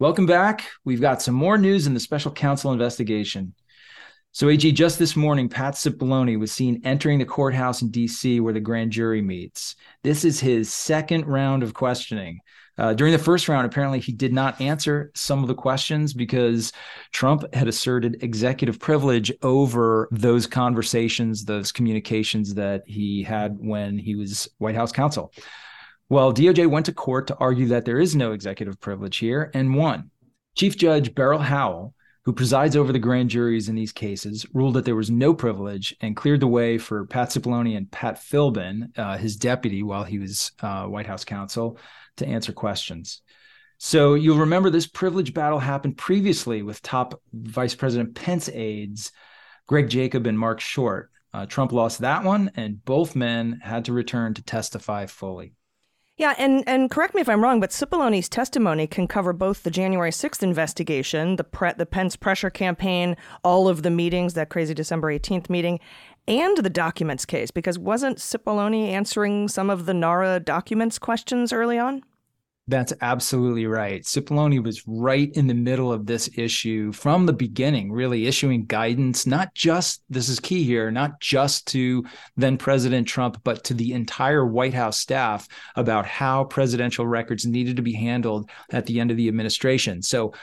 Welcome back. We've got some more news in the special counsel investigation. So, AG, just this morning, Pat Cipollone was seen entering the courthouse in DC where the grand jury meets. This is his second round of questioning. Uh, during the first round, apparently he did not answer some of the questions because Trump had asserted executive privilege over those conversations, those communications that he had when he was White House counsel. Well, DOJ went to court to argue that there is no executive privilege here and won. Chief Judge Beryl Howell who presides over the grand juries in these cases, ruled that there was no privilege and cleared the way for Pat Cipollone and Pat Philbin, uh, his deputy while he was uh, White House counsel, to answer questions. So you'll remember this privilege battle happened previously with top Vice President Pence aides, Greg Jacob and Marc Short. Uh, Trump lost that one, and both men had to return to testify fully. Yeah, and, and correct me if I'm wrong, but Cipollone's testimony can cover both the January 6th investigation, the pre- the Pence pressure campaign, all of the meetings, that crazy December 18th meeting, and the documents case, because wasn't Cipollone answering some of the NARA documents questions early on? That's absolutely right. Cipollone was right in the middle of this issue from the beginning, really issuing guidance, not just, this is key here, not just to then President Trump, but to the entire White House staff about how presidential records needed to be handled at the end of the administration. So,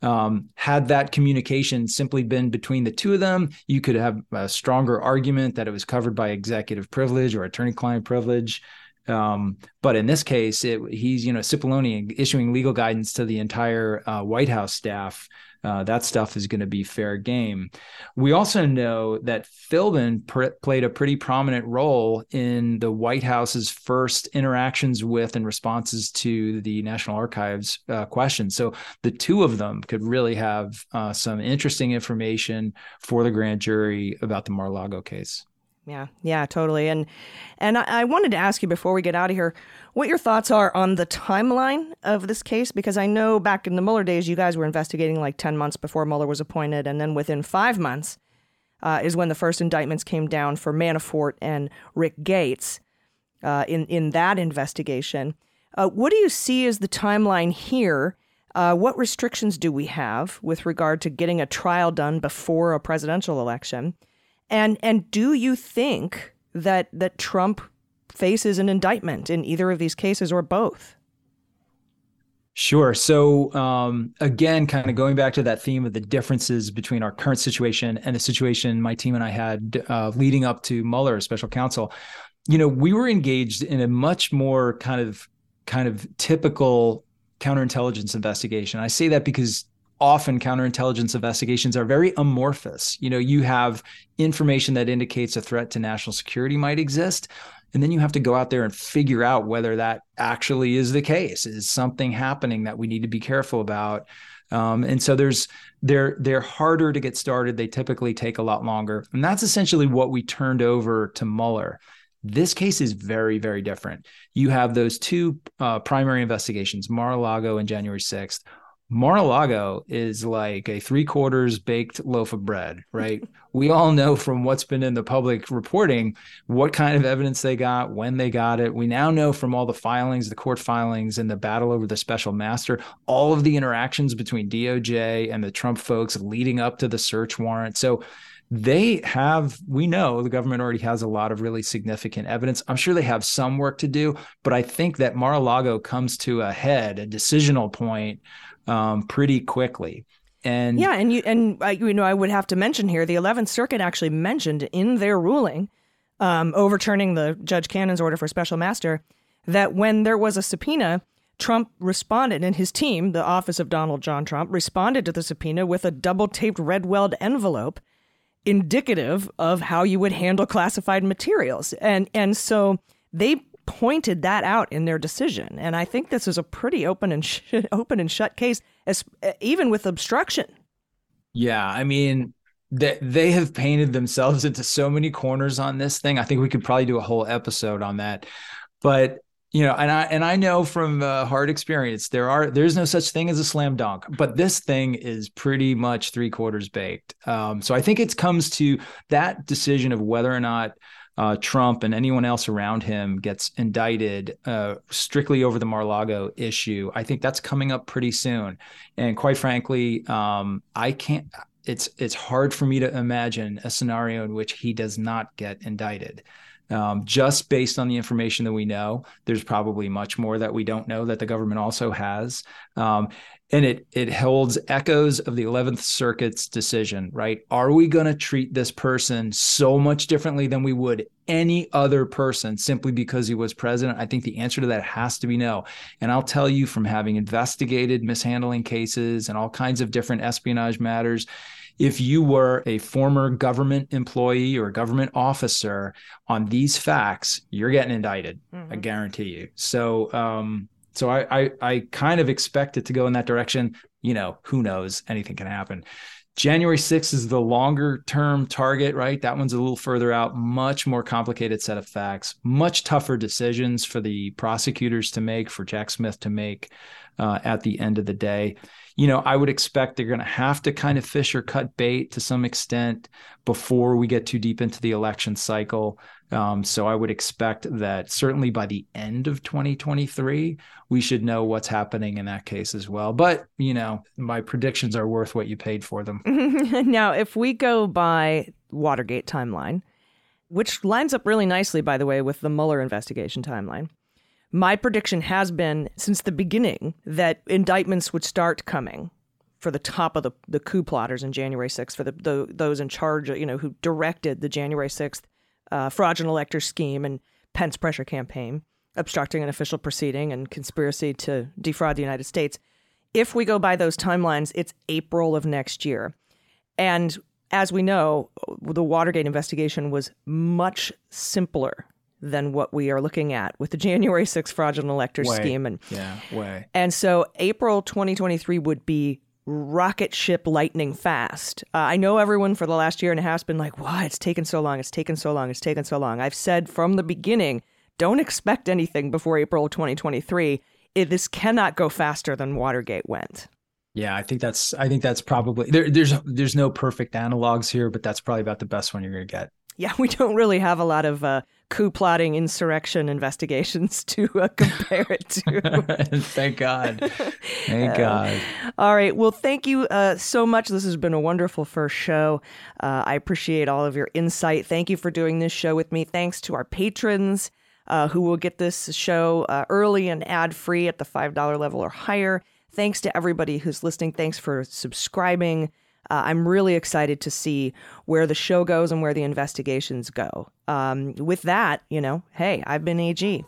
um, had that communication simply been between the two of them, you could have a stronger argument that it was covered by executive privilege or attorney client privilege. Um, but in this case, it, he's you know Cipollone issuing legal guidance to the entire uh, White House staff. Uh, that stuff is going to be fair game. We also know that Philbin pr- played a pretty prominent role in the White House's first interactions with and responses to the National Archives uh, questions. So the two of them could really have uh, some interesting information for the grand jury about the Mar-Lago case. Yeah, yeah, totally. And and I, I, wanted to ask you before we get out of here, what your thoughts are on the timeline of this case, because I know back in the Mueller days, you guys were investigating like ten months before Mueller was appointed, and then within five months uh, is when the first indictments came down for Manafort and Rick Gates uh, in in that investigation. Uh, what do you see as the timeline here? Uh, what restrictions do we have with regard to getting a trial done before a presidential election? And and do you think that that Trump faces an indictment in either of these cases or both? Sure. So, um, again, kind of going back to that theme of the differences between our current situation and the situation my team and I had uh, leading up to Mueller, special counsel, you know, we were engaged in a much more kind of kind of typical counterintelligence investigation. I say that because often counterintelligence investigations are very amorphous. You know, you have information that indicates a threat to national security might exist, and then you have to go out there and figure out whether that actually is the case. Is something happening that we need to be careful about? Um, and so there's they're they're harder to get started. They typically take a lot longer, and that's essentially what we turned over to Mueller. This case is very, very different. You have those two uh, primary investigations, Mar-a-Lago and January 6th. Mar-a-Lago is like a three quarters baked loaf of bread, right? we all know from what's been in the public reporting what kind of evidence they got, when they got it. We now know from all the filings, the court filings, and the battle over the special master, all of the interactions between DOJ and the Trump folks leading up to the search warrant. So they have, we know the government already has a lot of really significant evidence. I'm sure they have some work to do, but I think that Mar a Lago comes to a head, a decisional point um, pretty quickly. And yeah, and you and I, you know, I would have to mention here the Eleventh Circuit actually mentioned in their ruling, um, overturning the Judge Cannon's order for special master, that when there was a subpoena, Trump responded, and his team, the office of Donald John Trump, responded to the subpoena with a double taped Redweld envelope, indicative of how you would handle classified materials, and and so they pointed that out in their decision. And I think this is a pretty open and sh- open and shut case, as, even with obstruction. Yeah, I mean, they they have painted themselves into so many corners on this thing. I think we could probably do a whole episode on that. But you know, and I and I know from uh, hard experience there are there's no such thing as a slam dunk, but this thing is pretty much three quarters baked. Um, so I think it comes to that decision of whether or not uh, Trump and anyone else around him gets indicted uh, strictly over the Mar-Lago issue, I think that's coming up pretty soon. And quite frankly, um, I can't. It's it's hard for me to imagine a scenario in which he does not get indicted. Um, just based on the information that we know, there's probably much more that we don't know that the government also has. Um, and it it holds echoes of the 11th circuit's decision right? Are we going to treat this person so much differently than we would any other person simply because he was president? I think the answer to that has to be no. And i'll tell you from having investigated mishandling cases and all kinds of different espionage matters if you were a former government employee or government officer on these facts, you're getting indicted. Mm-hmm. I guarantee you. So, um, so I, I I kind of expect it to go in that direction. You know, who knows? Anything can happen. January 6th is the longer term target, right? That one's a little further out, much more complicated set of facts, much tougher decisions for the prosecutors to make, for Jack Smith to make uh, at the end of the day you know, I would expect they're going to have to kind of fish or cut bait to some extent before we get too deep into the election cycle. Um, so I would expect that certainly by the end of 2023, we should know what's happening in that case as well. But, you know, my predictions are worth what you paid for them. now, if we go by Watergate timeline, which lines up really nicely, by the way, with the Mueller investigation timeline my prediction has been since the beginning that indictments would start coming for the top of the, the coup plotters in January 6th, for the, the those in charge, you know, who directed the January 6th uh, fraudulent elector scheme and Pence pressure campaign, obstructing an official proceeding and conspiracy to defraud the United States. If we go by those timelines, it's April of next year. And as we know, the Watergate investigation was much simpler than what we are looking at with the January 6th fraudulent elector way. scheme. And yeah, way. And so April 2023 would be rocket ship lightning fast. Uh, I know everyone for the last year and a half has been like, why it's taken so long, it's taken so long, it's taken so long. I've said from the beginning, don't expect anything before April 2023. It, this cannot go faster than Watergate went. Yeah, I think that's I think that's probably there, there's there's no perfect analogs here, but that's probably about the best one you're going to get. Yeah, we don't really have a lot of uh, coup plotting insurrection investigations to uh, compare it to. Thank God. Thank uh, God. All right. Well, thank you uh, so much. This has been a wonderful first show. Uh, I appreciate all of your insight. Thank you for doing this show with me. Thanks to our patrons. uh, who will get this show uh, early and ad free at the $5 level or higher. Thanks to everybody who's listening. Thanks for subscribing. Uh, I'm really excited to see where the show goes and where the investigations go. Um, with that, you know, hey, I've been AG.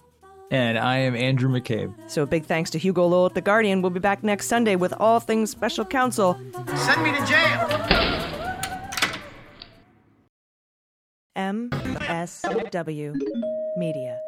And I am Andrew McCabe. So a big thanks to Hugo Lowell at The Guardian. We'll be back next Sunday with all things special counsel. Send me to jail. MSW Media.